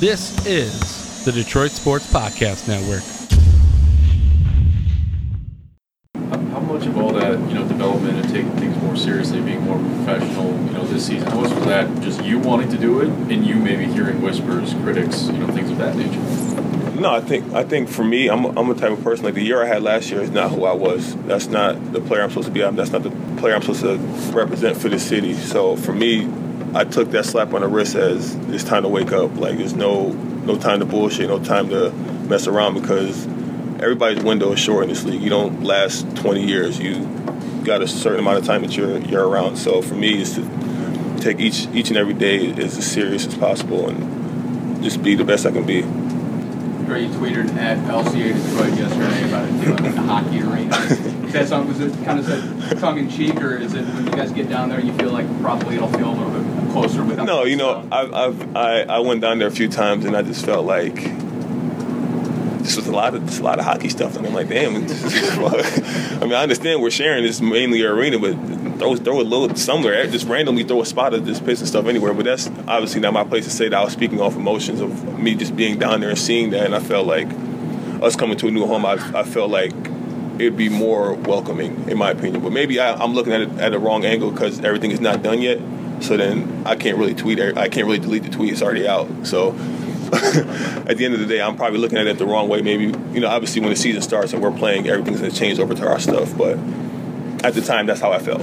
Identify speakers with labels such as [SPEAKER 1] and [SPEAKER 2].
[SPEAKER 1] This is the Detroit Sports Podcast Network.
[SPEAKER 2] How much of all that, you know, development and taking things more seriously, being more professional, you know, this season, how much was that just you wanting to do it, and you maybe hearing whispers, critics, you know, things of that nature?
[SPEAKER 3] No, I think I think for me, I'm I'm a type of person like the year I had last year is not who I was. That's not the player I'm supposed to be. That's not the player I'm supposed to represent for the city. So for me, I took that slap on the wrist as it's time to wake up. Like there's no no time to bullshit, no time to mess around because everybody's window is short in this league. You don't last 20 years. You got a certain amount of time that you're you're around. So for me, is to take each each and every day as serious as possible and just be the best I can be.
[SPEAKER 4] You tweeted at LCA Detroit yesterday about it in the hockey arena. Is that something, was it kind of said tongue in cheek, or is it when you guys get down there, you feel like probably it'll feel
[SPEAKER 3] No, you know, I've, I've I, I went down there a few times and I just felt like this was a lot of a lot of hockey stuff, and I'm like, damn. I mean, I understand we're sharing this mainly arena, but throw throw a little somewhere, eh, just randomly throw a spot of this Pistons stuff anywhere. But that's obviously not my place to say that. I was speaking off emotions of me just being down there and seeing that, and I felt like us coming to a new home. I, I felt like it'd be more welcoming, in my opinion. But maybe I, I'm looking at it at a wrong angle because everything is not done yet. So then I can't really tweet. Er, I can't really delete the tweet. It's already out. So at the end of the day, I'm probably looking at it the wrong way. Maybe you know, obviously, when the season starts and we're playing, everything's gonna change over to our stuff. But at the time, that's how I felt.